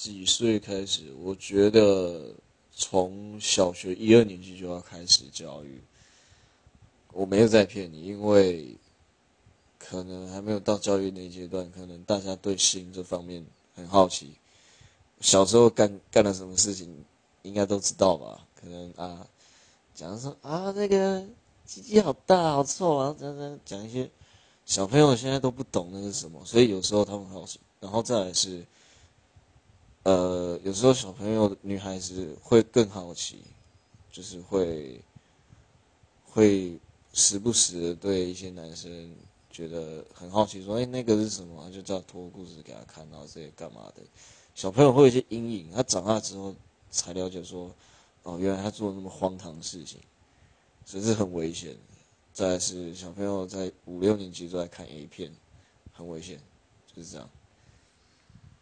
几岁开始？我觉得从小学一二年级就要开始教育。我没有在骗你，因为可能还没有到教育那阶段，可能大家对性这方面很好奇。小时候干干了什么事情，应该都知道吧？可能啊，讲说啊那个鸡鸡好大好臭啊，讲讲讲一些小朋友现在都不懂那是什么，所以有时候他们好奇。然后再来是。呃，有时候小朋友、女孩子会更好奇，就是会会时不时的对一些男生觉得很好奇，说：“哎，那个是什么？”就叫脱裤子给他看，然后这些干嘛的？小朋友会有一些阴影，他长大之后才了解说：“哦，原来他做那么荒唐的事情，所以是很危险。”再是小朋友在五六年级都在看 A 片，很危险，就是这样。